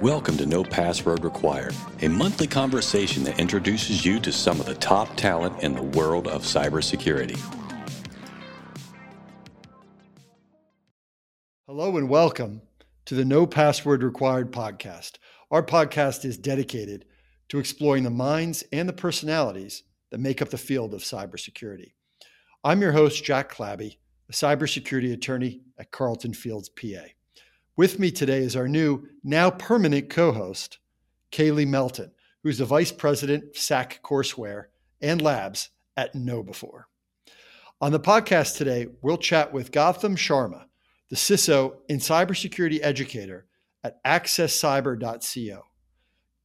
Welcome to No Password Required, a monthly conversation that introduces you to some of the top talent in the world of cybersecurity. Hello and welcome to the No Password Required podcast. Our podcast is dedicated to exploring the minds and the personalities that make up the field of cybersecurity. I'm your host, Jack Clabby, a cybersecurity attorney at Carlton Fields, PA. With me today is our new, now permanent co host, Kayley Melton, who's the Vice President of SAC Courseware and Labs at KnowBe4. On the podcast today, we'll chat with Gotham Sharma, the CISO and cybersecurity educator at accesscyber.co.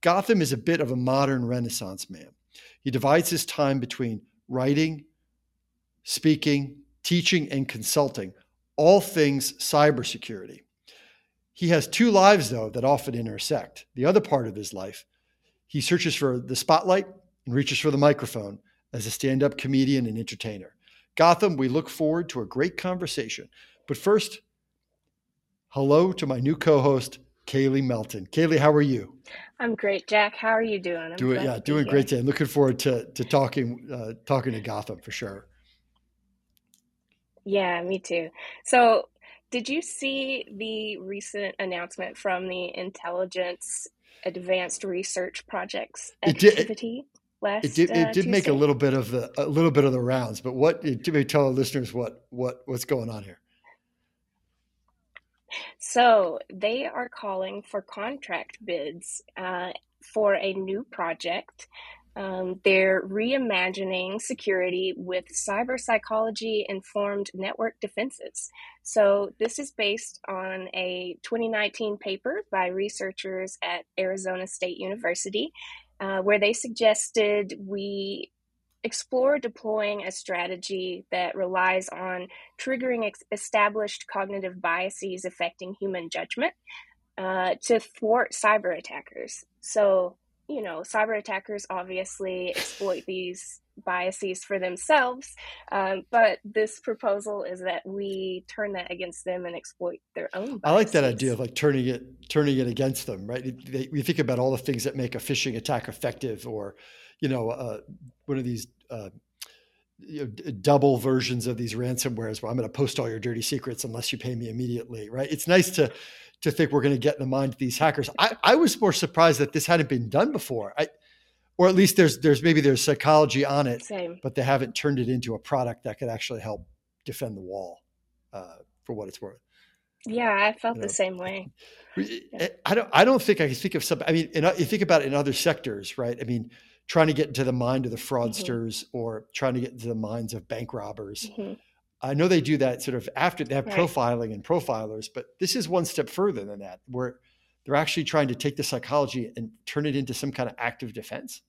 Gotham is a bit of a modern renaissance man. He divides his time between writing, speaking, teaching, and consulting, all things cybersecurity. He has two lives, though, that often intersect. The other part of his life, he searches for the spotlight and reaches for the microphone as a stand up comedian and entertainer. Gotham, we look forward to a great conversation. But first, hello to my new co host, Kayley Melton. Kayley, how are you? I'm great, Jack. How are you doing? I'm doing yeah, doing great today. Looking forward to to talking uh, talking to Gotham for sure. Yeah, me too. So did you see the recent announcement from the Intelligence Advanced Research Projects activity? Last, it did, it uh, did make a little bit of the a little bit of the rounds, but what did we tell the listeners what what what's going on here? So they are calling for contract bids uh, for a new project um, they're reimagining security with cyber psychology informed network defenses. So, this is based on a 2019 paper by researchers at Arizona State University, uh, where they suggested we explore deploying a strategy that relies on triggering ex- established cognitive biases affecting human judgment uh, to thwart cyber attackers. So, you know, cyber attackers obviously exploit these biases for themselves. Um, but this proposal is that we turn that against them and exploit their own. Biases. I like that idea of like turning it turning it against them, right? We think about all the things that make a phishing attack effective, or you know, uh, one of these. Uh, you know, double versions of these ransomwares where I'm going to post all your dirty secrets unless you pay me immediately, right? It's nice to to think we're going to get in the mind of these hackers. I, I was more surprised that this hadn't been done before. I, or at least there's there's maybe there's psychology on it, Same. but they haven't turned it into a product that could actually help defend the wall uh, for what it's worth. Yeah, I felt you know? the same way. I don't. I don't think I can think of some. I mean, in, you think about it in other sectors, right? I mean, trying to get into the mind of the mm-hmm. fraudsters mm-hmm. or trying to get into the minds of bank robbers. Mm-hmm. I know they do that sort of after they have right. profiling and profilers, but this is one step further than that, where they're actually trying to take the psychology and turn it into some kind of active defense.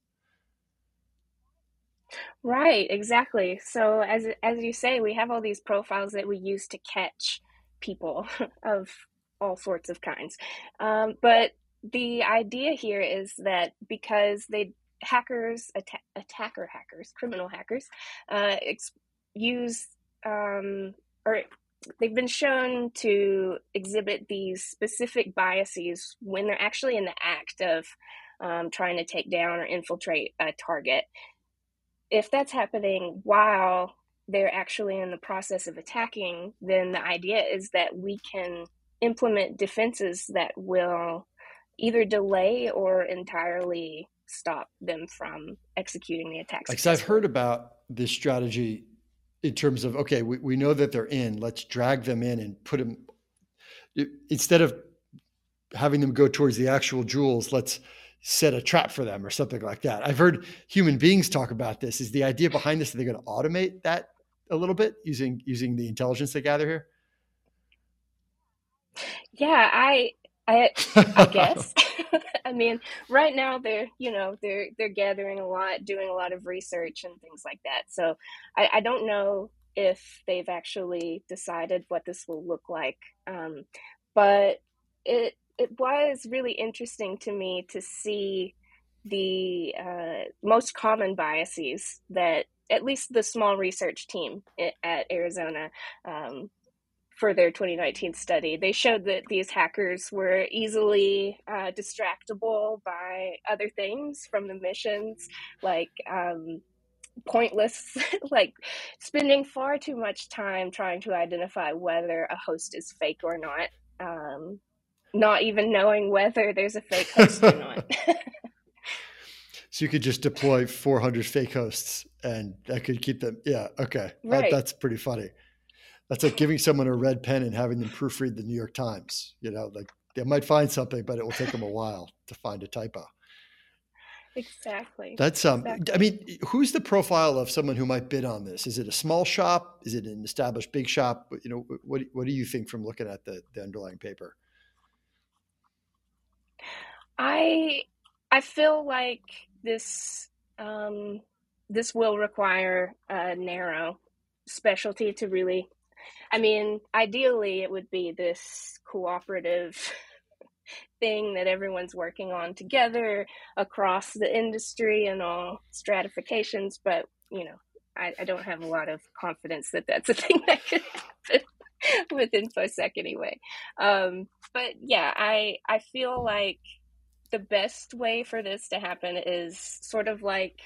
Right, exactly. So as as you say, we have all these profiles that we use to catch people of all sorts of kinds. Um, but the idea here is that because they hackers, atta- attacker hackers, criminal hackers, uh, ex- use um, or they've been shown to exhibit these specific biases when they're actually in the act of um, trying to take down or infiltrate a target. If that's happening while they're actually in the process of attacking, then the idea is that we can implement defenses that will either delay or entirely stop them from executing the attacks. Like, I've heard about this strategy in terms of okay, we, we know that they're in. Let's drag them in and put them instead of having them go towards the actual jewels. Let's set a trap for them or something like that. I've heard human beings talk about this. Is the idea behind this that they're going to automate that a little bit using using the intelligence they gather here? Yeah, I I I guess. I mean, right now they're you know they're they're gathering a lot, doing a lot of research and things like that. So I, I don't know if they've actually decided what this will look like, um, but it it was really interesting to me to see the uh, most common biases that at least the small research team at Arizona um, for their 2019 study. They showed that these hackers were easily uh, distractible by other things from the missions, like um, pointless, like spending far too much time trying to identify whether a host is fake or not, um, not even knowing whether there's a fake host or not. so you could just deploy 400 fake hosts and that could keep them. Yeah. Okay. Right. That, that's pretty funny. That's like giving someone a red pen and having them proofread the New York Times. You know, like they might find something, but it will take them a while to find a typo. Exactly. That's um. Exactly. I mean, who's the profile of someone who might bid on this? Is it a small shop? Is it an established big shop? You know, what what do you think from looking at the the underlying paper? I I feel like this um, this will require a narrow specialty to really. I mean, ideally, it would be this cooperative thing that everyone's working on together across the industry and all stratifications. But you know, I, I don't have a lot of confidence that that's a thing that could happen with InfoSec anyway. Um, but yeah, I I feel like the best way for this to happen is sort of like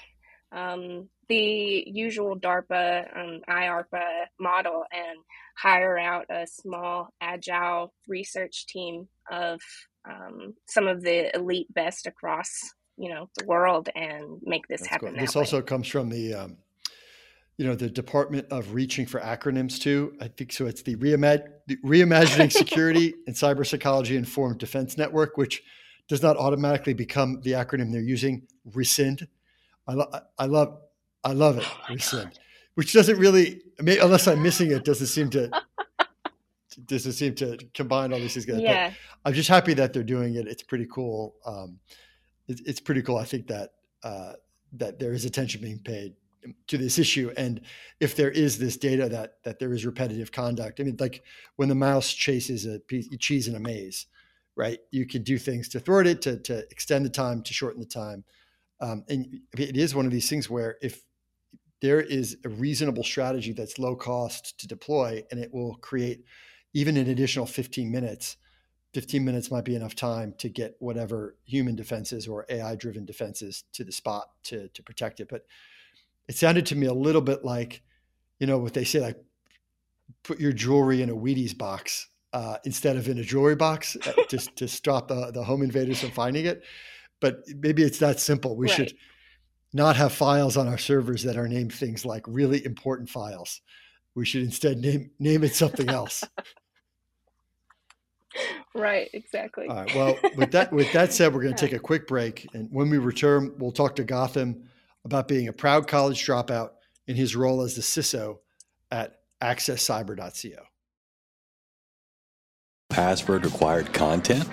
um, the usual DARPA um, IARPA model and hire out a small agile research team of um, some of the elite best across you know the world and make this That's happen. cool. This way. also comes from the, um, you know, the Department of Reaching for acronyms too. I think so. It's the, reimag- the Reimagining Security and Cyber Psychology Informed Defense Network, which does not automatically become the acronym they're using. Rescind. I, lo- I love, I love it. Rescind, which doesn't really, unless I'm missing it, doesn't seem to. Doesn't seem to combine all these things. together. But yeah, I'm just happy that they're doing it. It's pretty cool. Um, it's, it's pretty cool. I think that uh, that there is attention being paid to this issue, and if there is this data that that there is repetitive conduct. I mean, like when the mouse chases a piece, cheese in a maze, right? You can do things to thwart it, to to extend the time, to shorten the time, um, and it is one of these things where if there is a reasonable strategy that's low cost to deploy, and it will create even an additional 15 minutes 15 minutes might be enough time to get whatever human defenses or AI driven defenses to the spot to, to protect it. But it sounded to me a little bit like, you know, what they say, like put your jewelry in a Wheaties box uh, instead of in a jewelry box uh, to, to stop the, the home invaders from finding it. But maybe it's that simple. We Right. should not have files on our servers that are named things like really important files. We should instead name name it something else. right, exactly. All right. Well, with that with that said, we're going to take a quick break, and when we return, we'll talk to Gotham about being a proud college dropout in his role as the CISO at AccessCyber.co. Password required content?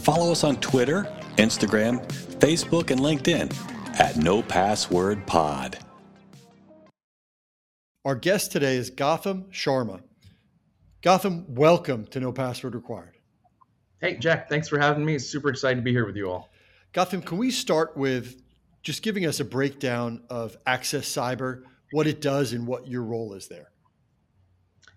Follow us on Twitter, Instagram, Facebook, and LinkedIn at No Password Pod. Our guest today is Gotham Sharma. Gotham, welcome to No Password Required. Hey, Jack, thanks for having me. Super excited to be here with you all. Gotham, can we start with just giving us a breakdown of Access Cyber, what it does, and what your role is there?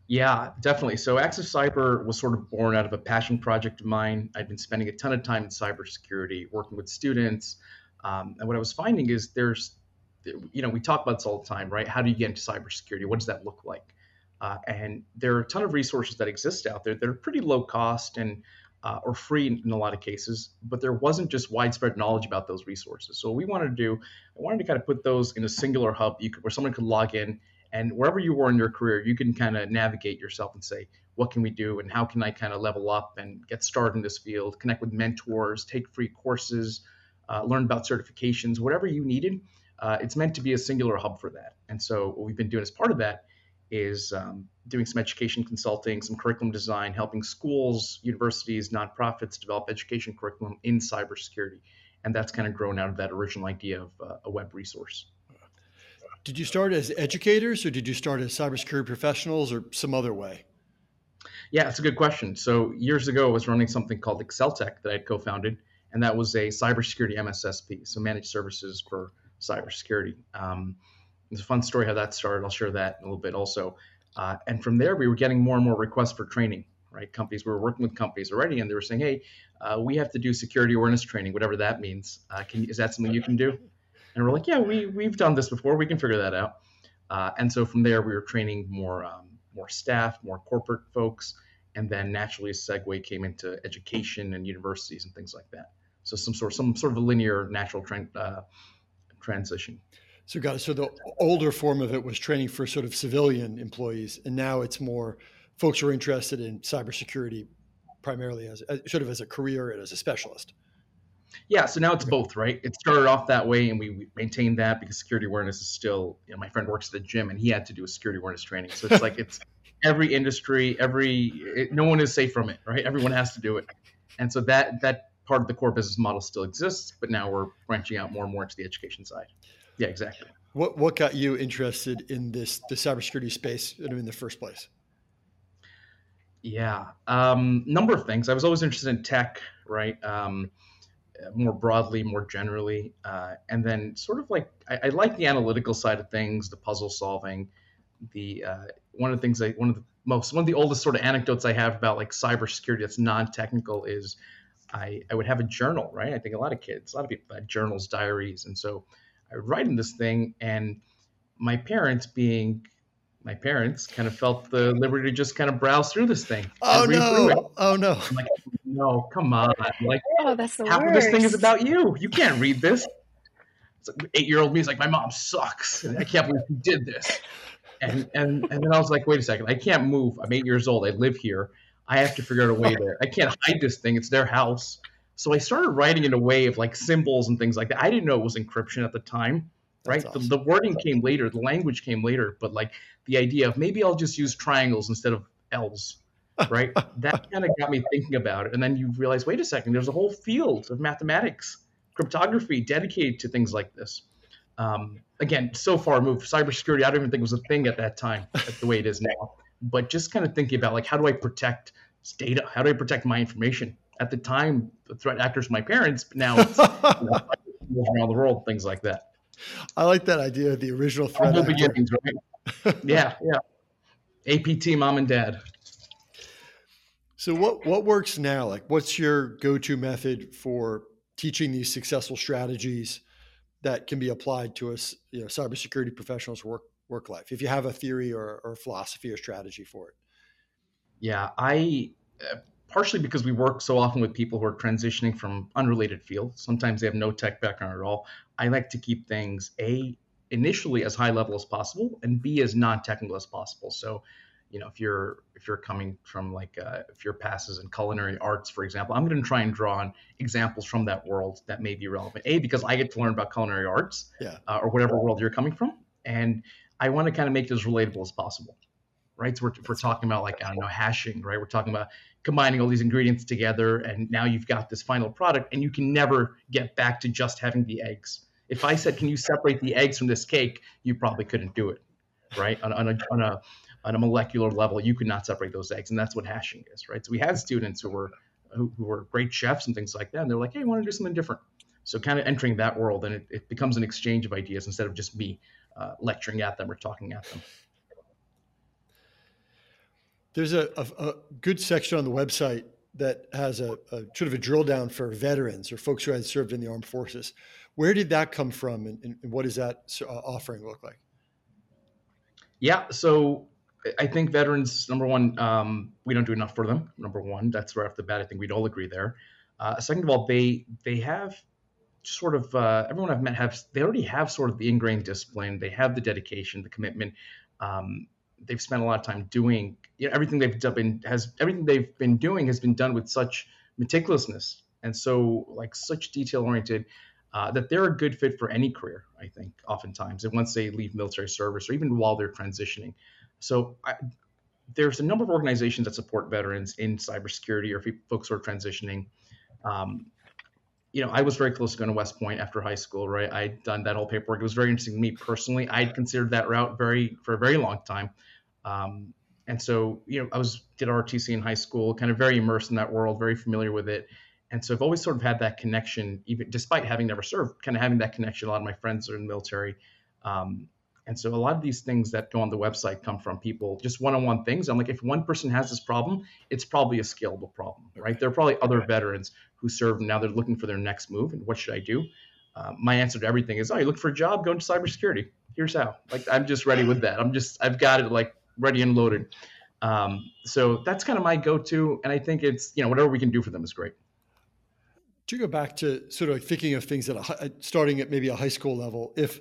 Yeah, definitely. So, Access Cyber was sort of born out of a passion project of mine. I'd been spending a ton of time in cybersecurity, working with students. Um, and what I was finding is there's, you know, we talk about this all the time, right? How do you get into cybersecurity? What does that look like? Uh, and there are a ton of resources that exist out there that are pretty low cost and uh, or free in, in a lot of cases, but there wasn't just widespread knowledge about those resources. So what we wanted to do, I wanted to kind of put those in a singular hub could, where someone could log in and wherever you were in your career, you can kind of navigate yourself and say, what can we do and how can I kind of level up and get started in this field, connect with mentors, take free courses, uh, learn about certifications, whatever you needed. Uh, it's meant to be a singular hub for that. And so what we've been doing as part of that is um, doing some education consulting, some curriculum design, helping schools, universities, nonprofits develop education curriculum in cybersecurity. And that's kind of grown out of that original idea of uh, a web resource. Did you start as educators or did you start as cybersecurity professionals or some other way? Yeah, it's a good question. So years ago, I was running something called ExcelTech that I co-founded, and that was a cybersecurity MSSP, so managed services for cybersecurity. Um, it's a fun story how that started. I'll share that in a little bit also. Uh, and from there, we were getting more and more requests for training. Right, companies we were working with companies already, and they were saying, "Hey, uh, we have to do security awareness training, whatever that means. Uh, can is that something you can do?" And we're like, "Yeah, we we've done this before. We can figure that out." Uh, and so from there, we were training more um, more staff, more corporate folks, and then naturally, a segue came into education and universities and things like that. So some sort some sort of a linear, natural trend, uh, transition. So got it. So the older form of it was training for sort of civilian employees, and now it's more folks who are interested in cybersecurity primarily as, as sort of as a career and as a specialist. Yeah, so now it's both, right? It started off that way, and we, we maintained that because security awareness is still. You know, my friend works at the gym, and he had to do a security awareness training. So it's like it's every industry, every it, no one is safe from it, right? Everyone has to do it, and so that that part of the core business model still exists, but now we're branching out more and more into the education side. Yeah, exactly. What what got you interested in this the cybersecurity space in the first place? Yeah, um, number of things. I was always interested in tech, right? Um, more broadly, more generally, uh, and then sort of like I, I, like the analytical side of things, the puzzle solving. The uh, one of the things I one of the most one of the oldest sort of anecdotes I have about like cybersecurity that's non-technical is I I would have a journal, right? I think a lot of kids, a lot of people had journals, diaries, and so I would write in this thing, and my parents, being my parents, kind of felt the liberty to just kind of browse through this thing. Oh no! Oh no! I'm like, no, come on! Like, oh, that's the half worst. of this thing is about you. You can't read this. Like Eight-year-old me is like, my mom sucks. I can't believe you did this. And and and then I was like, wait a second, I can't move. I'm eight years old. I live here. I have to figure out a way to. I can't hide this thing. It's their house. So I started writing in a way of like symbols and things like that. I didn't know it was encryption at the time, right? Awesome. The, the, wording came later, the language came later, but like the idea of maybe I'll just use triangles instead of L's, right? that kind of got me thinking about it. And then you realize, wait a second, there's a whole field of mathematics, cryptography dedicated to things like this. Um, again, so far moved. Cybersecurity, I don't even think was a thing at that time, the way it is now. But just kind of thinking about like, how do I protect data? How do I protect my information? at the time the threat actors my parents, but now it's you know, around the world, things like that. I like that idea. Of the original threat. Humble beginnings, right? yeah, yeah. APT, mom and dad. So what what works now? Like, what's your go-to method for teaching these successful strategies that can be applied to us, you know, cybersecurity professionals' work work life? If you have a theory or, or philosophy or strategy for it. Yeah, I uh, partially because we work so often with people who are transitioning from unrelated fields. Sometimes they have no tech background at all. I like to keep things a initially as high level as possible and b as non-technical as possible. So, you know, if you're if you're coming from like uh, if your passes in culinary arts, for example, I'm going to try and draw on examples from that world that may be relevant. A because I get to learn about culinary arts, yeah. uh, or whatever world you're coming from, and I want to kind of make it as relatable as possible right? So we're, we're talking about like, I don't know, hashing, right? We're talking about combining all these ingredients together and now you've got this final product and you can never get back to just having the eggs if i said can you separate the eggs from this cake you probably couldn't do it right on, on, a, on a on a molecular level you could not separate those eggs and that's what hashing is right so we had students who were who, who were great chefs and things like that and they're like hey i want to do something different so kind of entering that world and it, it becomes an exchange of ideas instead of just me uh, lecturing at them or talking at them there's a, a, a, good section on the website that has a, a, sort of a drill down for veterans or folks who had served in the armed forces. Where did that come from, and, and what does that uh, offering look like? Yeah, so I think veterans, number one, um, we don't do enough for them. Number one, that's right off the bat. I think we'd all agree there. Uh, second of all, they they have sort of uh, everyone I've met have they already have sort of the ingrained discipline. They have the dedication, the commitment. Um, they've spent a lot of time doing you know, everything they've done has everything they've been doing has been done with such meticulousness and so like such detail oriented uh, that they're a good fit for any career i think oftentimes and once they leave military service or even while they're transitioning so I, there's a number of organizations that support veterans in cybersecurity or folks who are transitioning um, you know, I was very close to going to West Point after high school, right? I'd done that whole paperwork. It was very interesting to me personally. I'd considered that route very for a very long time. Um, and so, you know, I was did ROTC in high school, kind of very immersed in that world, very familiar with it. And so I've always sort of had that connection, even despite having never served, kind of having that connection. A lot of my friends are in the military. Um, And so a lot of these things that go on the website come from people, just one-on-one things. I'm like, if one person has this problem, it's probably a scalable problem, right? There are probably other veterans who serve and now they're looking for their next move. And what should I do? Uh, my answer to everything is, oh, you look for a job, go into cybersecurity. Here's how. Like I'm just ready with that. I'm just I've got it like ready and loaded. Um, so that's kind of my go-to, and I think it's you know whatever we can do for them is great. To go back to sort of thinking of things at a, starting at maybe a high school level, if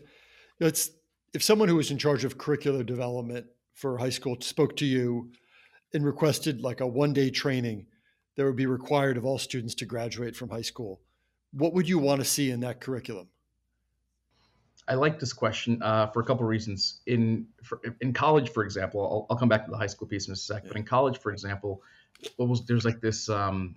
it's if someone who was in charge of curricular development for high school spoke to you and requested like a one-day training that would be required of all students to graduate from high school, what would you want to see in that curriculum? I like this question uh, for a couple of reasons. In for, in college, for example, I'll, I'll, come back to the high school piece in a sec. But in college, for example, was, there's like this um,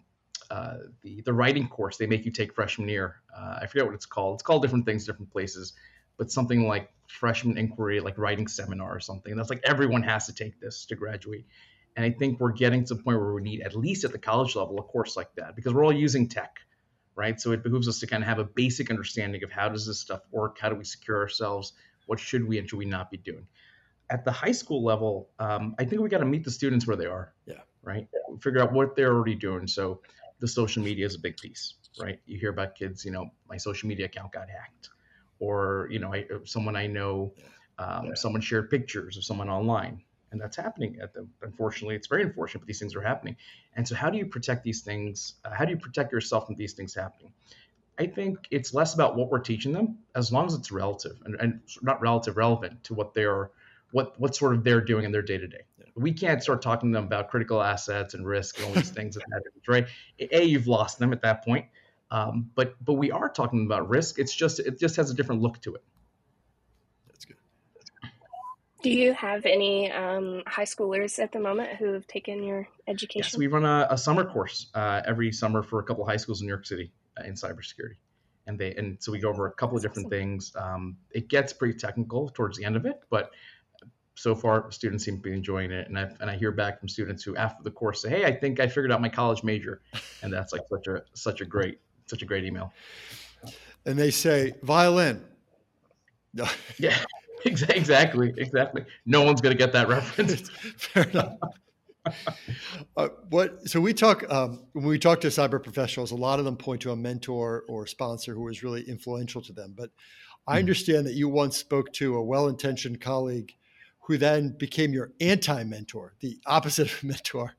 uh, the the writing course they make you take freshman year. Uh, I forget what it's called. It's called different things, different places, but something like freshman inquiry, like writing seminar or something. That's like everyone has to take this to graduate. And I think we're getting to the point where we need, at least at the college level, a course like that because we're all using tech right? So it behooves us to kind of have a basic understanding of how does this stuff work? How do we secure ourselves? What should we and should we not be doing? At the high school level, um, I think we got to meet the students where they are. Yeah. Right. Yeah. Figure out what they're already doing. So the social media is a big piece, right? You hear about kids, you know, my social media account got hacked, or you know, I, someone I know, um, yeah. someone shared pictures of someone online and that's happening at the unfortunately it's very unfortunate but these things are happening. And so how do you protect these things uh, how do you protect yourself from these things happening? I think it's less about what we're teaching them as long as it's relative and, and not relative relevant to what they're what what sort of they're doing in their day to day. We can't start talking to them about critical assets and risk and all these things right? A you've lost them at that point um, but but we are talking about risk it's just it just has a different look to it That's good. do you have any um, high schoolers at the moment who have taken your education? Yes, we run a, a summer course uh, every summer for a couple of high schools in New York City uh, in cybersecurity, and they and so we go over a couple of different things. Um, it gets pretty technical towards the end of it, but so far students seem to be enjoying it, and I and I hear back from students who after the course say, "Hey, I think I figured out my college major," and that's like such a such a great such a great email. And they say violin. yeah. Exactly, exactly. No one's going to get that reference. Fair enough. uh, what? So we talk um, when we talk to cyber professionals. A lot of them point to a mentor or sponsor who was really influential to them. But I mm. understand that you once spoke to a well-intentioned colleague who then became your anti-mentor, the opposite of mentor.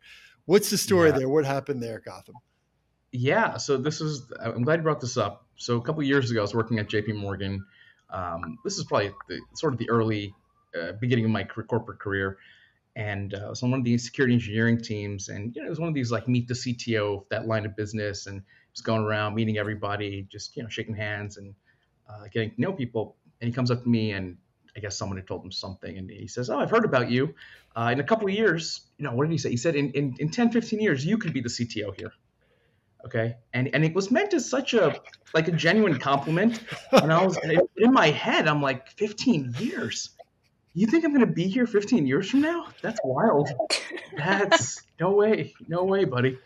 What's the story yeah. there? What happened there, Gautam? Yeah, so this is. I'm glad you brought this up. So a couple years ago, I was working at J.P. Morgan um, this is probably the, sort of the early uh, beginning of my corporate career. And uh, so I'm one of the security engineering teams, and you know, it was one of these like meet the CTO of that line of business, and just going around meeting everybody, just you know, shaking hands and uh, getting to know people. And he comes up to me, and I guess someone had told him something, and he says, "Oh, I've heard about you. Uh, in a couple of years, you know, what did he say? He said, in, in, in 10, 15 years, you could be the CTO here." Okay? And and it was meant as such a like a genuine compliment. And i was in my head i'm like 15 years. You think i'm going to be here 15 years from now? That's wild. That's no way. No way buddy.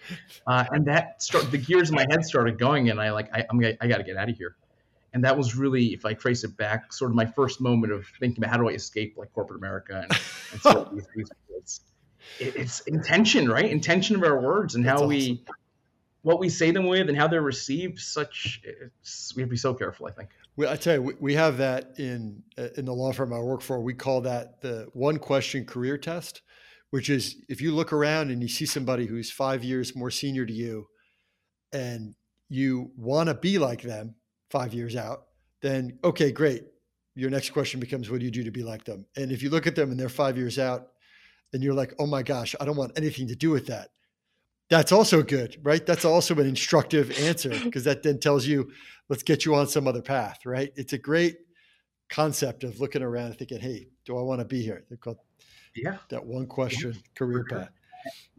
Uh, and that start the gears in my head started going and i like I, i'm i got to get out of here. And that was really if i trace it back sort of my first moment of thinking about how do i escape like corporate america and, and sort of these, these it's, it's intention right? Intention of our words and how awesome. we what we say them with and how they're received, such we have to be so careful. I think. Well, I tell you, we, have that in uh, in the law firm I work for. We call that the one question career test, which is if you look around and you see somebody who's five years more senior to you, and you want to be like them five years out, then okay, great. Your next question becomes, what do you do to be like them? And if you look at them and they're five years out, and you're like, oh my gosh, I don't want anything to do with that that's also good, right? That's also an instructive answer because that then tells you, let's get you on some other path, right? It's a great concept of looking around and thinking, hey, do I want to be here? They're called yeah. that one question yeah. career path.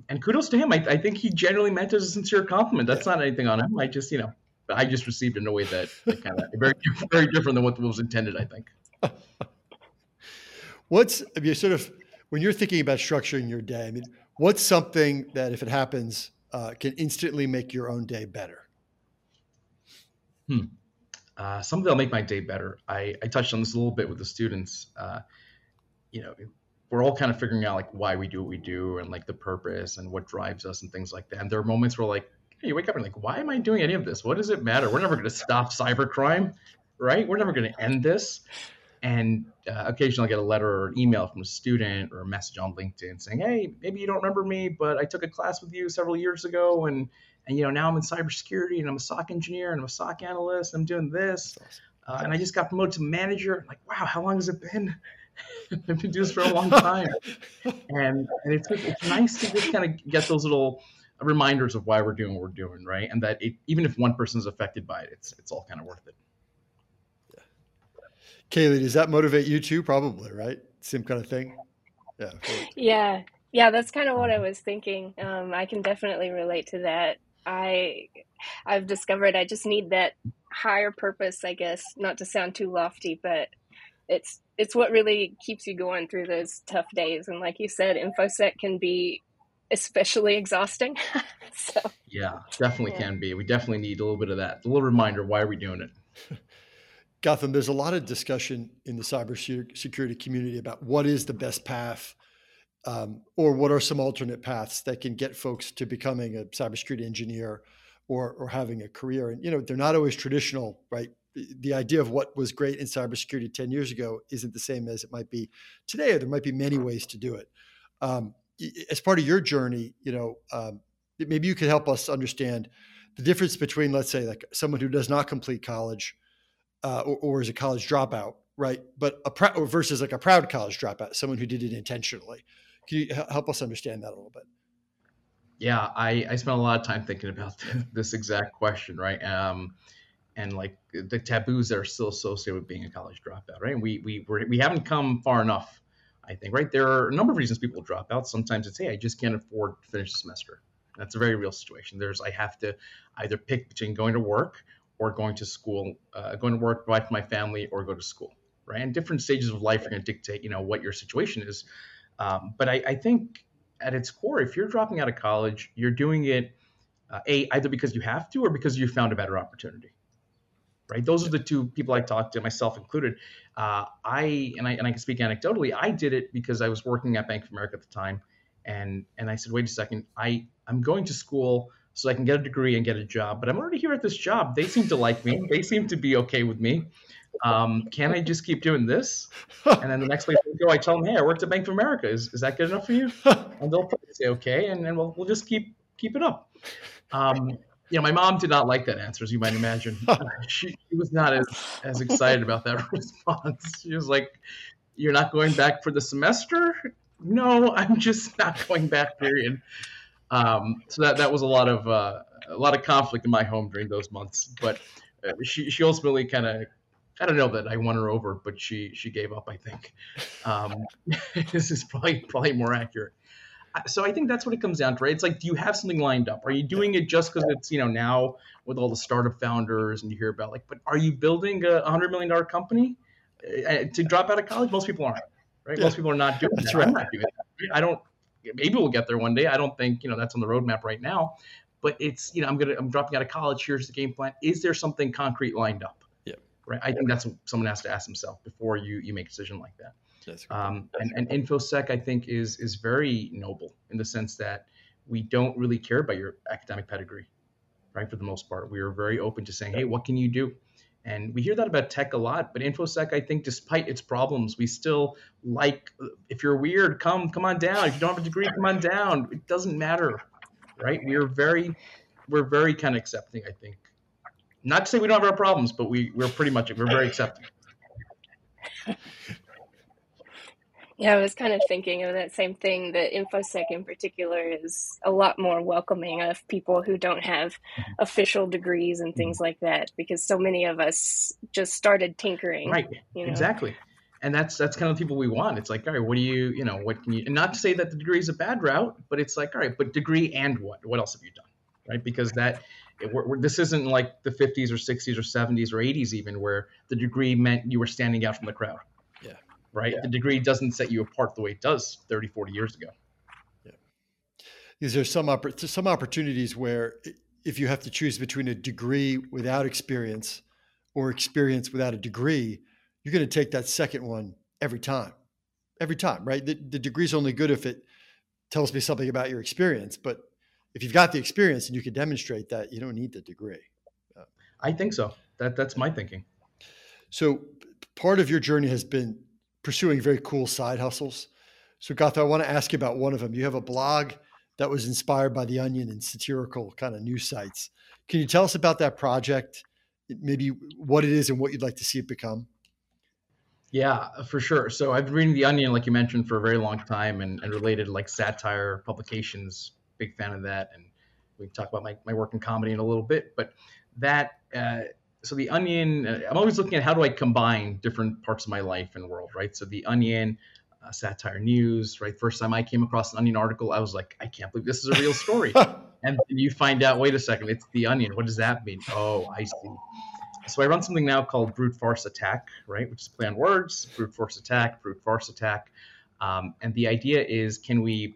And kudos to him. I, I, think he generally meant as a sincere compliment. That's yeah. not anything on him. I just, you know, I just received it in a way that, that kind of very, very different than what was intended, I think. What's, if you sort of, when you're thinking about structuring your day, I mean, What's something that, if it happens, uh, can instantly make your own day better? Hmm. uh, some of that'll make my day better. I, I touched on this a little bit with the students. Uh, you know, we're all kind of figuring out like why we do what we do and like the purpose and what drives us and things like that. And there are moments where like hey, you wake up and like, why am I doing any of this? What does it matter? We're never going to stop cybercrime, right? We're never going to end this. And uh, occasionally I get a letter or an email from a student or a message on LinkedIn saying, hey, maybe you don't remember me, but I took a class with you several years ago and and you know now I'm in cybersecurity and I'm a SOC engineer and I'm a SOC analyst. And I'm doing this, uh, and I just got promoted to manager. I'm like, wow, how long has it been? I've been doing this for a long time, and and it's it's nice to just kind of get those little reminders of why we're doing what we're doing, right? And that it, even if one person is affected by it, it's it's all kind of worth it. Yeah. Kayley, does that motivate you too? Probably, right? Same kind of thing. Yeah. Yeah. Yeah, that's kind of what I was thinking. Um, I can definitely relate to that. I I've discovered I just need that higher purpose, I guess, not to sound too lofty, but it's it's what really keeps you going through those tough days. And like you said, infosec can be especially exhausting. so yeah, definitely yeah. can be. We definitely need a little bit of that, a little reminder why are we doing it. Gotham, there's a lot of discussion in the cybersecurity community about what is the best path, um, or what are some alternate paths that can get folks to becoming a cybersecurity engineer, or or having a career. And you know, they're not always traditional, right? The idea of what was great in cybersecurity ten years ago isn't the same as it might be today. Or there might be many ways to do it. Um, as part of your journey, you know, um, maybe you could help us understand the difference between, let's say, like someone who does not complete college uh, or, or, is a college dropout, right? But a pr- versus like a proud college dropout, someone who did it intentionally. Can you help us understand that a little bit? Yeah, I, I spent a lot of time thinking about this exact question, right? Um, and like the taboos that are still associated with being a college dropout, right? And we we we're, we haven't come far enough I think, right? There are a number of reasons people drop out. Sometimes it's, hey, I just can't afford to finish the semester. That's a very real situation. There's, I have to either pick between going to work or going to school, uh, going to work, provide for my family, or go to school, right? And different stages of life are going to dictate, you know, what your situation is. Um, but I, I, think at its core, if you're dropping out of college, you're doing it, uh, a either because you have to or because you found a better opportunity right? Those are the two people I talked to, myself included. Uh, I and I and I can speak anecdotally. I did it because I was working at Bank of America at the time, and and I said, wait a second, I I'm going to school so I can get a degree and get a job, but I'm already here at this job. They seem to like me. They seem to be okay with me. Um, can I just keep doing this? And then the next place I go, I tell them, hey, I worked at Bank of America. Is, is that good enough for you? And they'll say okay, and then we'll we'll just keep keep it up. Um, you know, my mom did not like that answer, as you might imagine. she, she, was not as, as excited about that response. She was like, You're not going back for the semester? No, I'm just not going back, period. Um, so that, that was a lot of uh, a lot of conflict in my home during those months. But uh, she, she ultimately kind of I don't know that I won her over, but she she gave up. I think um, this is probably probably more accurate so I think that's what it comes down to, right? It's like, do you have something lined up? Are you doing it just because it's, you know, now with all the startup founders and you hear about like, but are you building a hundred million dollar company uh, to drop out of college? Most people aren't, right? Yeah. Most people are not doing that's that. Right. I'm not doing that. I don't, maybe we'll get there one day. I don't think, you know, that's on the roadmap right now, but it's, you know, I'm to, I'm dropping out of college. Here's the game plan. Is there something concrete lined up? Yeah. Right. I think that's what someone has to ask himself before you, you make a decision like that. That's Um, and, and infosec, I think, is is very noble in the sense that we don't really care about your academic pedigree, right? For the most part, we are very open to saying, "Hey, what can you do?" And we hear that about tech a lot, but infosec, I think, despite its problems, we still like. If you're weird, come come on down. If you don't have a degree, come on down. It doesn't matter, right? We are very, we're very kind of accepting. I think, not to say we don't have our problems, but we we're pretty much we're very accepting. Yeah, I was kind of thinking of that same thing. That InfoSec in particular is a lot more welcoming of people who don't have mm-hmm. official degrees and things mm-hmm. like that, because so many of us just started tinkering. Right. You know? Exactly. And that's that's kind of the people we want. It's like, all right, what do you, you know, what can you? And not to say that the degree is a bad route, but it's like, all right, but degree and what? What else have you done? Right? Because that we're, we're, this isn't like the 50s or 60s or 70s or 80s even, where the degree meant you were standing out from the crowd right? Yeah. The degree doesn't set you apart the way it does 30, 40 years ago. Yeah. Is there some oppor- some opportunities where if you have to choose between a degree without experience or experience without a degree, you're going to take that second one every time. Every time, right? The, the degree's only good if it tells me something about your experience. But if you've got the experience and you can demonstrate that, you don't need the degree. I think so. That that's my thinking. So part of your journey has been pursuing very cool side hustles. So Gotha, I want to ask you about one of them. You have a blog that was inspired by the Onion and satirical kind of news sites. Can you tell us about that project? Maybe what it is and what you'd like to see it become? Yeah, for sure. So I've been reading The Onion, like you mentioned, for a very long time and, and related like satire publications. Big fan of that. And we can talk about my, my work in comedy in a little bit. But that, uh, so The Onion, uh, I'm always looking at how do I combine different parts of my life and world, right? So The Onion, uh, satire news, right? First time I came across an Onion article, I was like, I can't believe this is a real story. and you find out, wait a second, it's The Onion. What does that mean? Oh, I see. So I run something now called Brute Farce Attack, right? Which is play on words, brute force attack, brute force attack. Um, and the idea is, can we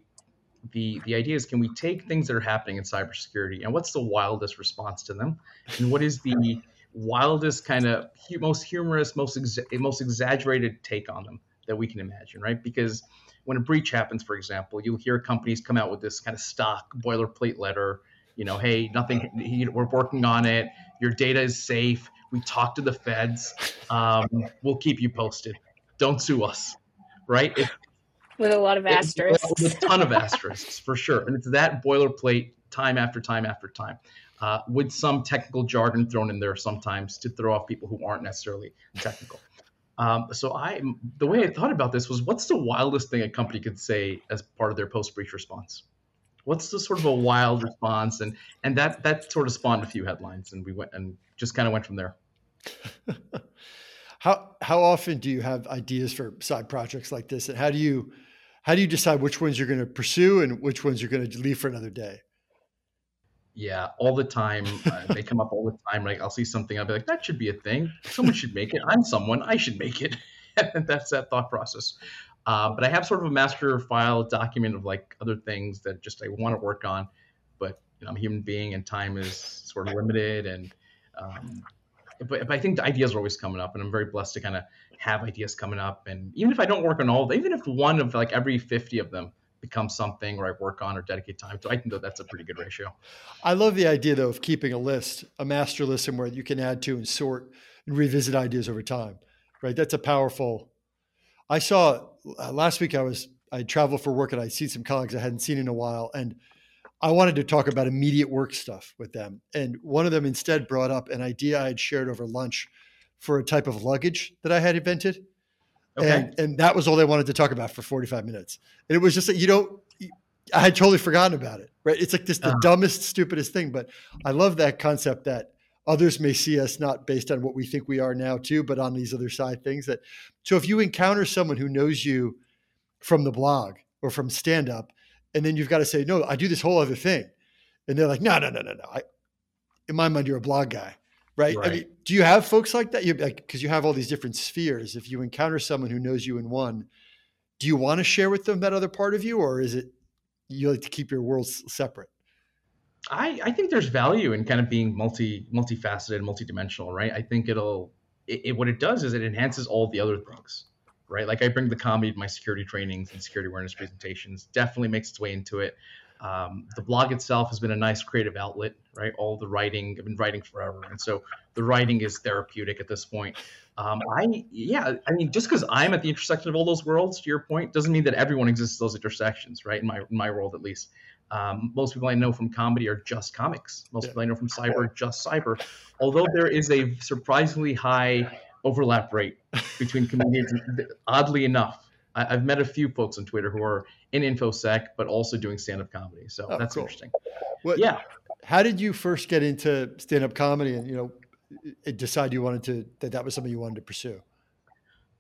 the the idea is can we take things that are happening in cybersecurity and what's the wildest response to them and what is the wildest kind of most humorous most exa- most exaggerated take on them that we can imagine right? Because when a breach happens for example you'll hear companies come out with this kind of stock boilerplate letter you know hey nothing we're working on it. Your data is safe. We talked to the feds. Um, we'll keep you posted. Don't sue us right? It, with a lot of asterisks. With a ton of asterisks for sure, and it's that boilerplate time after time after time, uh, with some technical jargon thrown in there sometimes to throw off people who aren't necessarily technical. Um, so I, the way I thought about this was, what's the wildest thing a company could say as part of their post breach response? What's the sort of a wild response, and and that that sort of spawned a few headlines, and we went and just kind of went from there. how how often do you have ideas for side projects like this, and how do you how do you decide which ones you're going to pursue and which ones you're going to leave for another day? Yeah, all the time. Uh, they come up all the time. Like I'll see something, I'll be like, that should be a thing. Someone should make it. I'm someone. I should make it. and that's that thought process. Uh, but I have sort of a master file document of like other things that just I want to work on. But you know, I'm a human being, and time is sort of limited. And um, but, but I think the ideas are always coming up, and I'm very blessed to kind of have ideas coming up. And even if I don't work on all, even if one of like every 50 of them becomes something or I work on or dedicate time to, I think that that's a pretty good ratio. I love the idea though of keeping a list, a master list, and where you can add to and sort and revisit ideas over time. Right, that's a powerful. I saw uh, last week. I was I traveled for work and I'd seen some colleagues I hadn't seen in a while, and I wanted to talk about immediate work stuff with them. And one of them instead brought up an idea I had shared over lunch for a type of luggage that I had invented. Okay. And, and that was all they wanted to talk about for 45 minutes. And it was just that you don't, I had totally forgotten about it, right? It's like this, the uh dumbest, stupidest thing. But I love that concept that others may see us not based on what we think we are now too, but on these other side things that, so if you encounter someone who knows you from the blog or from stand up, and then you've got to say, no, I do this whole other thing. And they're like, no, no, no, no, no. I, in my mind, you're a blog guy right? right. I mean, do you have folks like that? You like because you have all these different spheres. If you encounter someone who knows you in one, do you want to share with them that other part of you, or is it you like to keep your worlds separate? I, I think there's value in kind of being multi multifaceted, multidimensional, right? I think it'll it, it, what it does is it enhances all the other things, right? Like I bring the comedy to my security trainings and security awareness presentations. Definitely makes its way into it. Um, the blog itself has been a nice creative outlet, right? All the writing, I've been writing forever. And so the writing is therapeutic at this point. Um, I, yeah, I mean, just because I'm at the intersection of all those worlds, to your point, doesn't mean that everyone exists at those intersections, right? In my, in my world, at least. Um, most people I know from comedy are just comics. Most yeah. people I know from cyber, just cyber. Although there is a surprisingly high overlap rate between comedians, oddly enough. I, have met a few folks on Twitter who are in infosec, but also doing stand-up comedy. So oh, that's cool. interesting. What, yeah. How did you first get into stand-up comedy, and you know, decide you wanted to that that was something you wanted to pursue?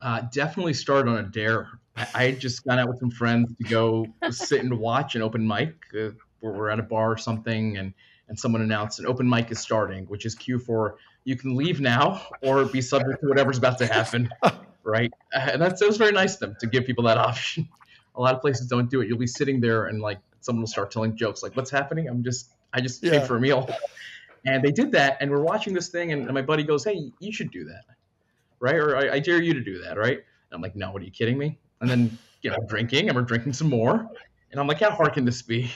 Uh, definitely started on a dare. I, I just got out with some friends to go sit and watch an open mic. Uh, where we're at a bar or something, and and someone announced an open mic is starting, which is cue for you can leave now or be subject to whatever's about to happen. right? And that's, that was very nice of them to give people that option. A lot of places don't do it. You'll be sitting there and like someone will start telling jokes like, "What's happening?" I'm just I just yeah. paid for a meal, And they did that, and we're watching this thing, and my buddy goes, "Hey, you should do that, right? Or I, I dare you to do that, right?" And I'm like, "No, what are you kidding me?" And then you know, drinking, and we're drinking some more, and I'm like, "How hard can this be?"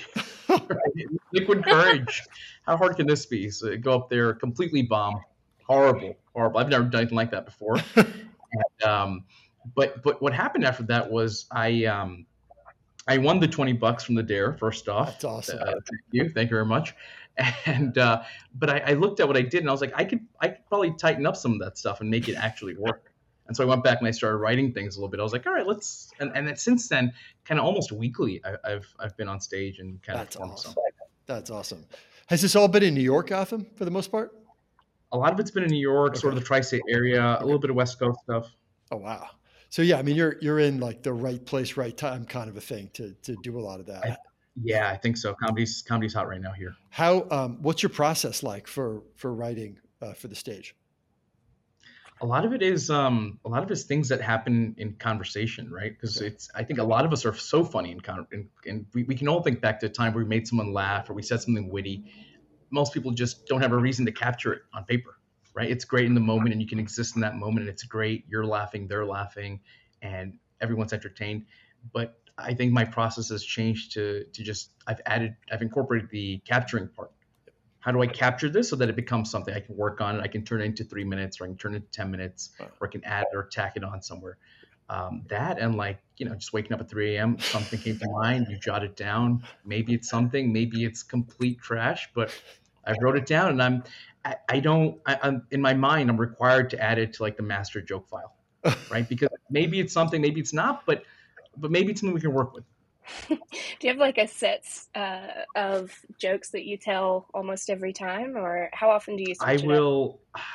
Liquid courage. How hard can this be? So go up there, completely bomb, horrible, horrible. I've never done anything like that before. and, um, but but what happened after that was I um, I won the twenty bucks from the dare first off. That's awesome. Uh, thank you, thank you very much. And uh, but I, I, looked at what I did and I was like, I could I could probably tighten up some of that stuff and make it actually work. And so I went back and I started writing things a little bit. I was like, all right, let's and, and then since then, kind of almost weekly, I, have I've been on stage and kind That's of awesome. That's awesome. Has this all been in New York, Gotham, for the most part? A lot of it's been in New York, okay. sort of the tri-state area, okay. a little bit of West Coast stuff. Oh wow! So yeah, I mean, you're you're in like the right place, right time, kind of a thing to to do a lot of that. I, yeah, I think so. Comedy's comedy's hot right now here. How? Um, what's your process like for for writing uh, for the stage? A lot of it is um, a lot of it is things that happen in conversation, right? Because okay. it's I think a lot of us are so funny in con- and, and we, we can all think back to a time where we made someone laugh or we said something witty. Most people just don't have a reason to capture it on paper right? It's great in the moment and you can exist in that moment and it's great. You're laughing, they're laughing, and everyone's entertained. But I think my process has changed to to just I've added I've incorporated the capturing part. How do I capture this so that it becomes something I can work on? I can turn it into three minutes, or I can turn it into ten minutes, or I can add or tack it on somewhere. Um, that and like you know just waking up at 3 a.m something came to mind you jot it down maybe it's something maybe it's complete trash but i wrote it down and i'm I, I don't. I, am in my mind. I'm required to add it to like the master joke file, right? Because maybe it's something, maybe it's not, but but maybe it's something we can work with. Do you have like a set uh, of jokes that you tell almost every time, or how often do you? I will. Up?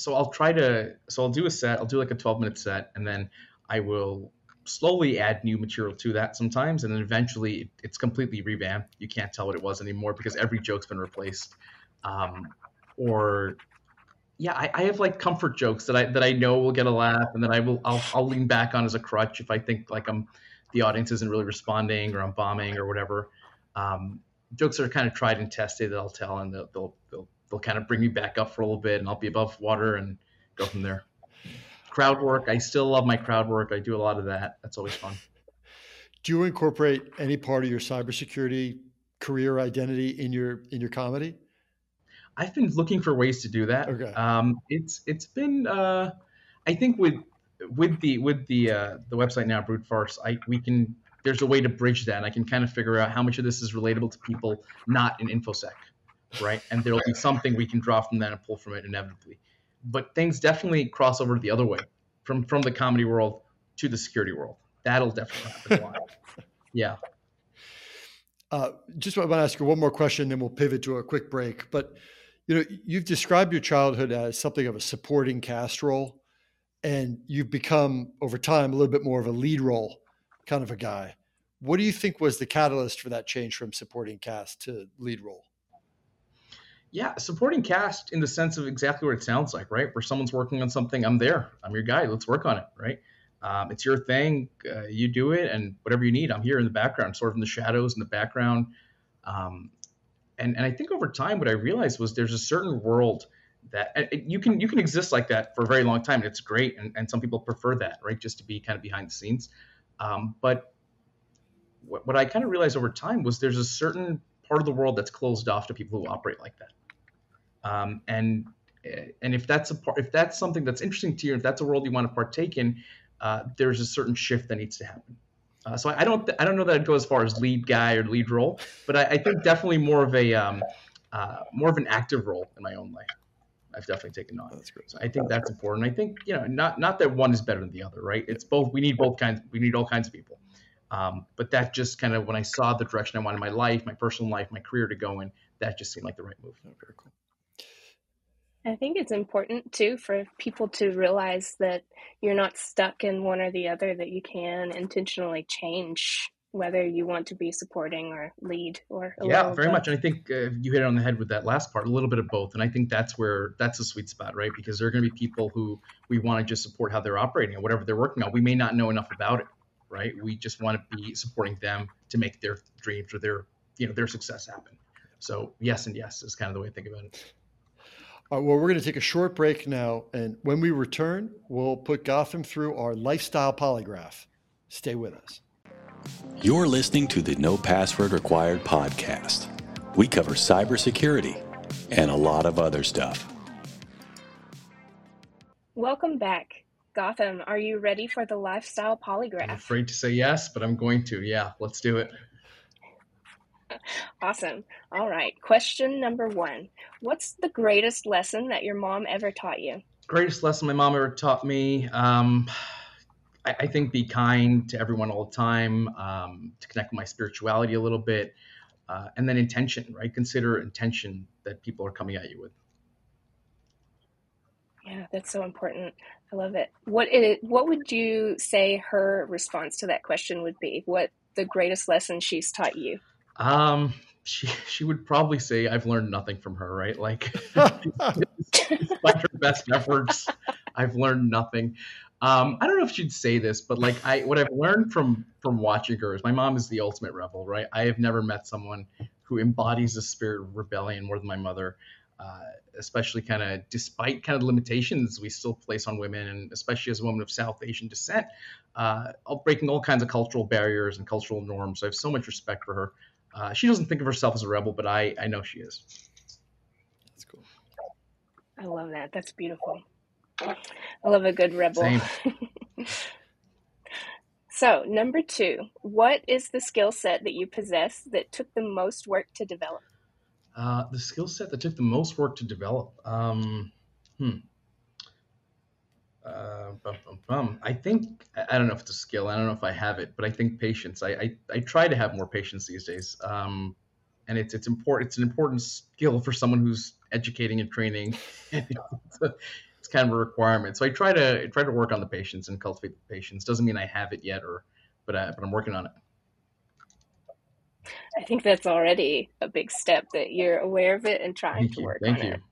So I'll try to. So I'll do a set. I'll do like a 12 minute set, and then I will slowly add new material to that sometimes, and then eventually it's completely revamped. You can't tell what it was anymore because every joke's been replaced. Um, or yeah, I, I, have like comfort jokes that I that I know will get a laugh, and that I will I'll, I'll lean back on as a crutch if I think like I'm the audience isn't really responding or I'm bombing or whatever. Um, jokes that are kind of tried and tested that I'll tell, and they'll, they'll they'll they'll kind of bring me back up for a little bit, and I'll be above water and go from there. Crowd work, I still love my crowd work. I do a lot of that. That's always fun. Do you incorporate any part of your cybersecurity career identity in your in your comedy? I've been looking for ways to do that. Okay. Um, it's it's been uh, I think with with the with the uh, the website now Brute Farce, I we can there's a way to bridge that. And I can kind of figure out how much of this is relatable to people not in infosec, right? And there'll be something we can draw from that and pull from it inevitably. But things definitely cross over the other way from from the comedy world to the security world. That'll definitely happen a lot. Yeah. Uh, just want to ask you one more question, then we'll pivot to a quick break. But you know, you've described your childhood as something of a supporting cast role, and you've become over time a little bit more of a lead role kind of a guy. What do you think was the catalyst for that change from supporting cast to lead role? Yeah, supporting cast in the sense of exactly what it sounds like, right? Where someone's working on something, I'm there. I'm your guy. Let's work on it, right? Um, it's your thing. Uh, you do it, and whatever you need, I'm here in the background, sort of in the shadows in the background. Um, and and I think over time, what I realized was there's a certain world that you can you can exist like that for a very long time. And it's great, and, and some people prefer that, right? Just to be kind of behind the scenes. Um, but what, what I kind of realized over time was there's a certain part of the world that's closed off to people who operate like that. Um, and and if that's a part, if that's something that's interesting to you, if that's a world you want to partake in, uh, there's a certain shift that needs to happen. Uh, so I, I don't I don't know that I'd go as far as lead guy or lead role, but I, I think definitely more of a um, uh, more of an active role in my own life. I've definitely taken on. That's great. So I think that's important. I think you know not not that one is better than the other, right? It's both. We need both kinds. We need all kinds of people. Um, but that just kind of when I saw the direction I wanted my life, my personal life, my career to go in, that just seemed like the right move. Oh, very cool. I think it's important too for people to realize that you're not stuck in one or the other, that you can intentionally change whether you want to be supporting or lead or yeah very much. And i think uh, you hit it on the head with that last part a little bit of both. And i think that's where that's a sweet spot right? Because there are going to be people who we want to just support how they're operating and whatever they're working on. We may not know enough about it right? We just want to be supporting them to make their dreams or their you know their success happen. So yes and yes is kind of the way i think about it Uh, well, we're going to take a short break now. And when we return, we'll put Gotham through our lifestyle polygraph. Stay with us. You're listening to the No Password Required podcast. We cover cybersecurity and a lot of other stuff. Welcome back. Gotham, are you ready for the lifestyle polygraph? I'm afraid to say yes, but I'm going to. Yeah, let's do it. Awesome. All right. Question number one What's the greatest lesson that your mom ever taught you? Greatest lesson my mom ever taught me. Um, I, I, think be kind to everyone all the time, um, to connect with my spirituality a little bit, uh, and then intention, right? Consider intention that people are coming at you with. Yeah, that's so important. I love it. What it, what would you say her response to that question would be? What the greatest lesson she's taught you? Um, she she would probably say I've learned nothing from her, right? Like despite her best efforts, I've learned nothing. Um, I don't know if she'd say this, but like I what I've learned from from watching her is my mom is the ultimate rebel, right? I have never met someone who embodies the spirit of rebellion more than my mother. Uh, especially kind of despite kind of limitations we still place on women, and especially as a woman of South Asian descent, uh, breaking all kinds of cultural barriers and cultural norms. So I have so much respect for her. Uh, she doesn't think of herself as a rebel, but I, I know she is. That's cool. I love that. That's beautiful. I love a good rebel. so, number two, what is the skill set that you possess that took the most work to develop? Uh, the skill set that took the most work to develop. Um, hmm. Uh, bum, bum, bum. I think I don't know if it's a skill. I don't know if I have it, but I think patience. I I, I try to have more patience these days. Um, and it's it's important. It's an important skill for someone who's educating and training. it's, a, it's kind of a requirement. So I try to try to work on the patience and cultivate the patience. Doesn't mean I have it yet, or but I, but I'm working on it. I think that's already a big step that you're aware of it and trying Thank to you. work Thank on you. it.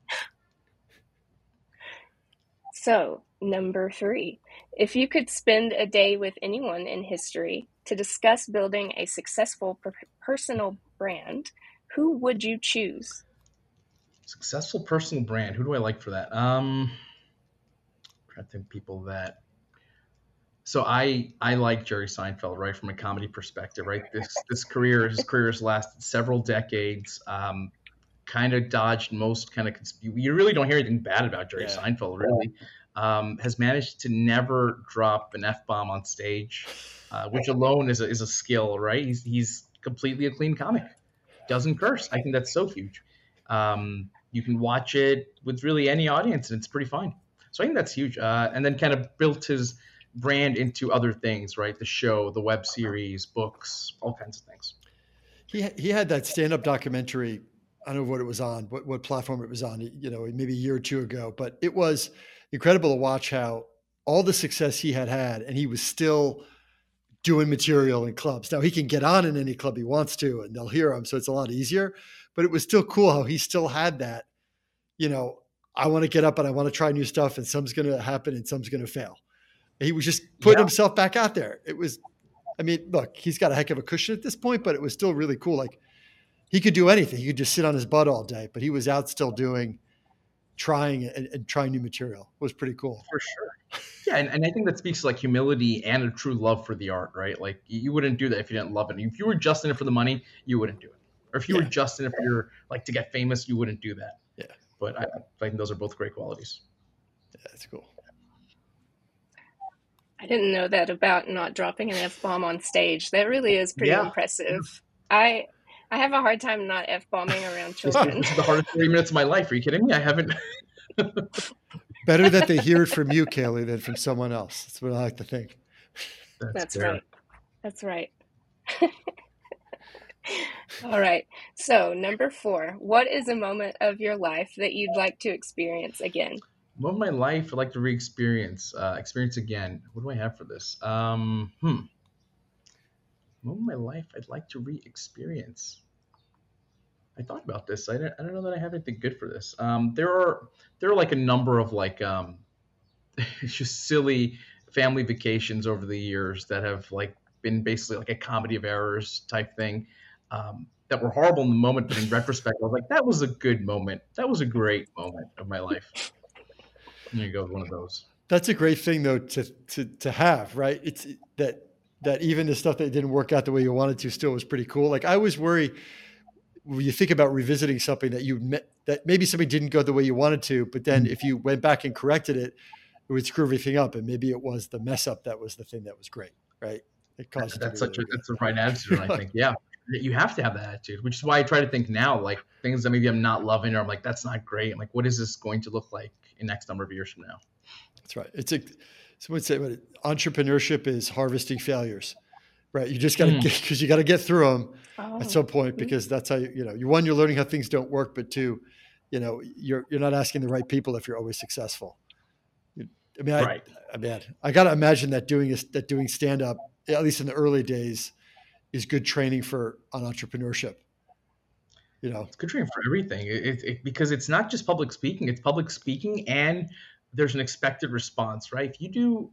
So, number three, if you could spend a day with anyone in history to discuss building a successful per- personal brand, who would you choose? Successful personal brand. Who do I like for that? Um, I'm trying to think people that. So I I like Jerry Seinfeld, right, from a comedy perspective, right. This this career, his career has lasted several decades. Um, kind of dodged most kind of you really don't hear anything bad about Jerry yeah. Seinfeld really um, has managed to never drop an f bomb on stage, uh, which alone is a, is a skill, right? He's he's completely a clean comic, doesn't curse. I think that's so huge. Um, you can watch it with really any audience, and it's pretty fine. So I think that's huge. Uh, and then kind of built his brand into other things, right? The show, the web series, books, all kinds of things. He he had that stand up documentary I don't know what it was on, what, what platform it was on, you know, maybe a year or two ago, but it was incredible to watch how all the success he had had and he was still doing material in clubs. Now he can get on in any club he wants to and they'll hear him. So it's a lot easier, but it was still cool how he still had that, you know, I want to get up and I want to try new stuff and some's going to happen and some's going to fail. He was just putting yeah. himself back out there. It was, I mean, look, he's got a heck of a cushion at this point, but it was still really cool. Like he could do anything. He could just sit on his butt all day, but he was out still doing, trying and, and trying new material. Was pretty cool. For sure. Yeah, and, and I think that speaks to like humility and a true love for the art, right? Like you wouldn't do that if you didn't love it. If you were just in it for the money, you wouldn't do it. Or if you yeah. were just in it for your like to get famous, you wouldn't do that. Yeah. But I, I think those are both great qualities. Yeah, that's cool. I didn't know that about not dropping an F bomb on stage. That really is pretty yeah. impressive. Mm-hmm. I I have a hard time not f bombing around children. this is the hardest three minutes of my life. Are you kidding me? I haven't. Better that they hear it from you, Kayley, than from someone else. That's what I like to think. That's, That's right. That's right. All right. So, number four, what is a moment of your life that you'd like to experience again? Moment of my life I'd like to re-experience, uh, experience again. What do I have for this? Um, hmm moment in my life I'd like to re-experience. I thought about this. I don't, I don't know that I have anything good for this. Um, there are there are like a number of like um, just silly family vacations over the years that have like been basically like a comedy of errors type thing. Um, that were horrible in the moment, but in retrospect, I was like, that was a good moment. That was a great moment of my life. There you go, one of those. That's a great thing though to to to have, right? It's that that even the stuff that didn't work out the way you wanted to still was pretty cool. Like I always worry when you think about revisiting something that you met, that maybe something didn't go the way you wanted to, but then mm-hmm. if you went back and corrected it, it would screw everything up, and maybe it was the mess up that was the thing that was great, right? It caused. That's such really a that's the right attitude, I think. Yeah, you have to have that attitude, which is why I try to think now, like things that maybe I'm not loving, or I'm like, that's not great. I'm like, what is this going to look like in next number of years from now? That's right. It's a someone say, entrepreneurship is harvesting failures right? You just got to mm. get because you got to get through them oh. at some point because that's how you, you know you one you're learning how things don't work, but two, you know you're you're not asking the right people if you're always successful. I mean, right. I, I mean, I got to imagine that doing a, that doing stand up at least in the early days is good training for on entrepreneurship. You know, it's good training for everything. It, it, because it's not just public speaking; it's public speaking and there's an expected response, right? If you do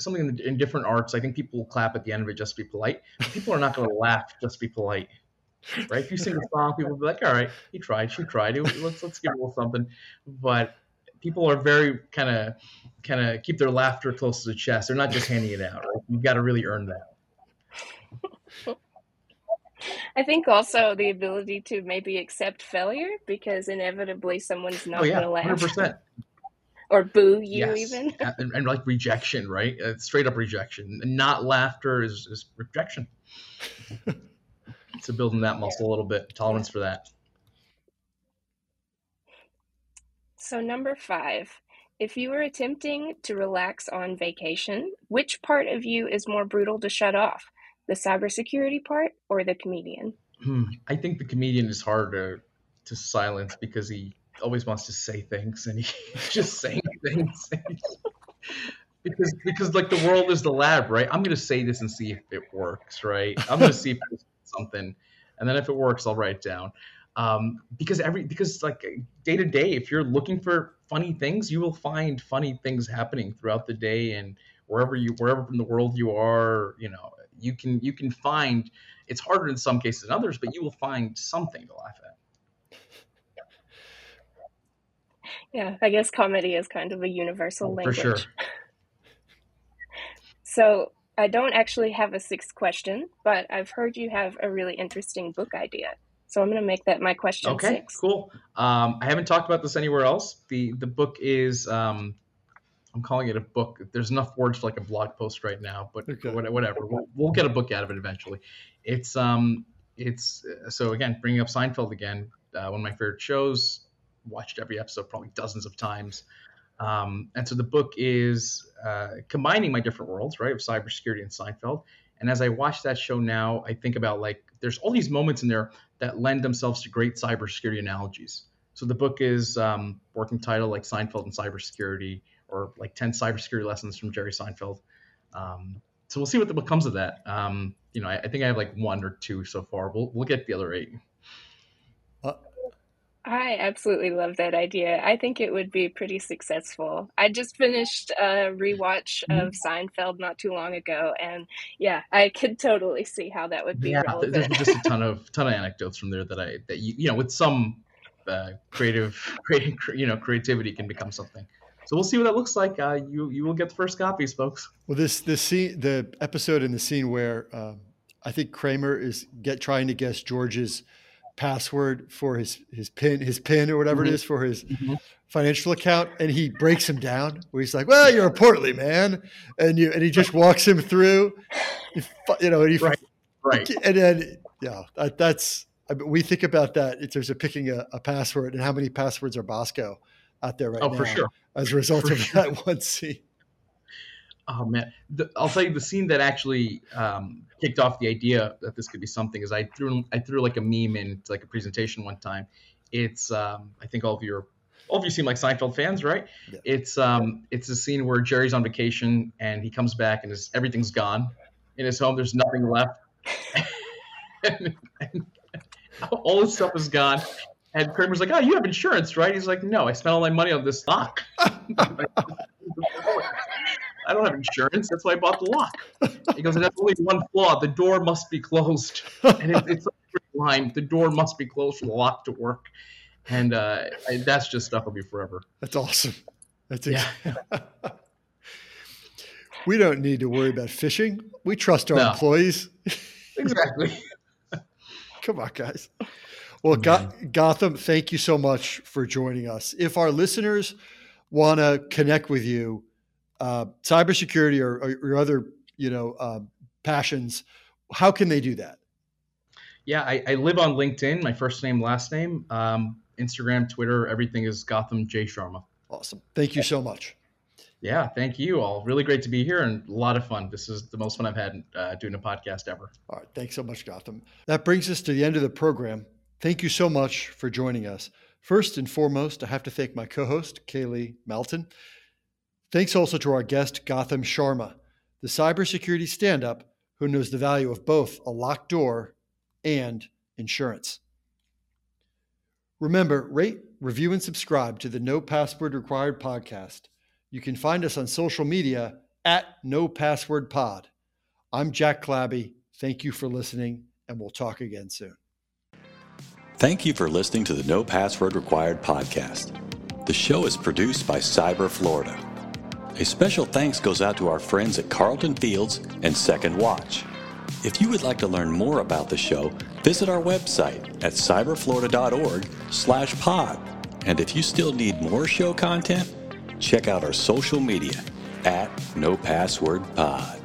something in, in, different arts, I think people will clap at the end of it just to be polite. People are not going to laugh just to be polite, right? If you sing a song, people will be like, "All right, he tried, she tried. Let's let's give a little something." But people are very kind of kind of keep their laughter close to the chest. They're not just handing it out. Right? You've got to really earn that. I think also the ability to maybe accept failure because inevitably someone's not oh, yeah, going to laugh. 100% or boo you yes. even? And, and, like rejection right? Uh, straight up rejection. And not laughter is, is rejection. So building that muscle a little bit. Tolerance for that. So number five if you were attempting to relax on vacation which part of you is more brutal to shut off? The cybersecurity part or the comedian? Hmm. i think the comedian is hard to to silence because he always wants to say things and he's just saying things. Because because like the world is the lab right? I'm to say this and see if it works right? I'm to see if it's something. And then if it works i'll write it down. Um, because every because like day to day if you're looking for funny things you will find funny things happening throughout the day and wherever you wherever in the world you are you know you can you can find it's harder in some cases than others but you will find something to laugh at Yeah, I guess comedy is kind of a universal language. For sure. so I don't actually have a sixth question, but I've heard you have a really interesting book idea. So I'm going to make that my question. Okay, six. cool. Um, I haven't talked about this anywhere else. the The book is um, I'm calling it a book. There's enough words for like a blog post right now, but okay. whatever. We'll, we'll, get a book out of it eventually. It's um, it's so again bringing up Seinfeld again. Uh, one of my favorite shows watched every episode probably dozens of times. Um, and so the book is uh, combining my different worlds, right, of cybersecurity and Seinfeld. And as I watch that show now, I think about like there's all these moments in there that lend themselves to great cybersecurity analogies. So the book is um, working title like Seinfeld and cybersecurity, or like 10 cybersecurity lessons from Jerry Seinfeld. Um, so we'll see what, the, what comes of that. Um, you know, I, I, think I have like one or two so far. We'll we'll get the other eight. I absolutely love that idea. I think it would be pretty successful. I just finished a rewatch of mm-hmm. Seinfeld not too long ago, and yeah, I could totally see how that would be yeah, relevant. There's just a ton of ton of anecdotes from there that I that you you know with some uh, creative creating you know creativity can become something. So we'll see what that looks like. Uh, you you will get the first copies, folks. Well, this this scene, the episode in the scene where um, I think Kramer is get trying to guess George's password for his his pin his pin or whatever mm-hmm. it is for his mm-hmm. financial account and he breaks him down where he's like well you're a portly man and you and he just walks him through you know and he, right right and then yeah that, that's I mean, we think about that in terms of picking a, a, password and how many passwords are bosco out there right oh, now for sure as a result for of sure. that one scene oh man the, i'll tell you the scene that actually um, kicked off the idea that this could be something is i threw i threw like a meme into like a presentation one time it's um, i think all of you are all of you seem like seinfeld fans right yeah. it's um it's a scene where jerry's on vacation and he comes back and his everything's gone in his home there's nothing left and, and all his stuff is gone and Kramer's like, "Oh, you have insurance, right?" He's like, "No, I spent all my money on this stock." I don't have insurance. That's why I bought the lock. He goes, and that's only one flaw. The door must be closed. And it, it's a straight line. The door must be closed for the lock to work, and uh, I, that's just stuck with me forever. That's awesome. That's yeah. we don't need to worry about phishing. We trust our no. employees. exactly. Come on, guys. Well, Go- Gotham, thank you so much for joining us. If our listeners want to connect with you, uh, cybersecurity or, or, or, other, you know, uh, passions, how can they do that? Yeah, I, I, live on LinkedIn. My first name, last name, um, Instagram, Twitter, everything is Gotham J Sharma. Awesome. Thank you so much. Yeah, thank you all. Really great to be here and a lot of fun. This is the most fun I've had uh, doing a podcast ever. All right. Thanks so much, Gotham. That brings us to the end of the program. Thank you so much for joining us. First and foremost, I have to thank my co host, Kayley Melton. Thanks also to our guest, Gotham Sharma, the cybersecurity stand up who knows the value of both a locked door and insurance. Remember, rate, review, and subscribe to the No Password Required podcast. You can find us on social media at No Password Pod. I'm Jack Clabby. Thank you for listening, and we'll talk again soon. Thank you for listening to the No Password Required podcast. The show is produced by Cyber Florida. A special thanks goes out to our friends at Carlton Fields and Second Watch. If you would like to learn more about the show, visit our website at cyberflorida.org slash pod. And if you still need more show content, check out our social media at No Password Pod.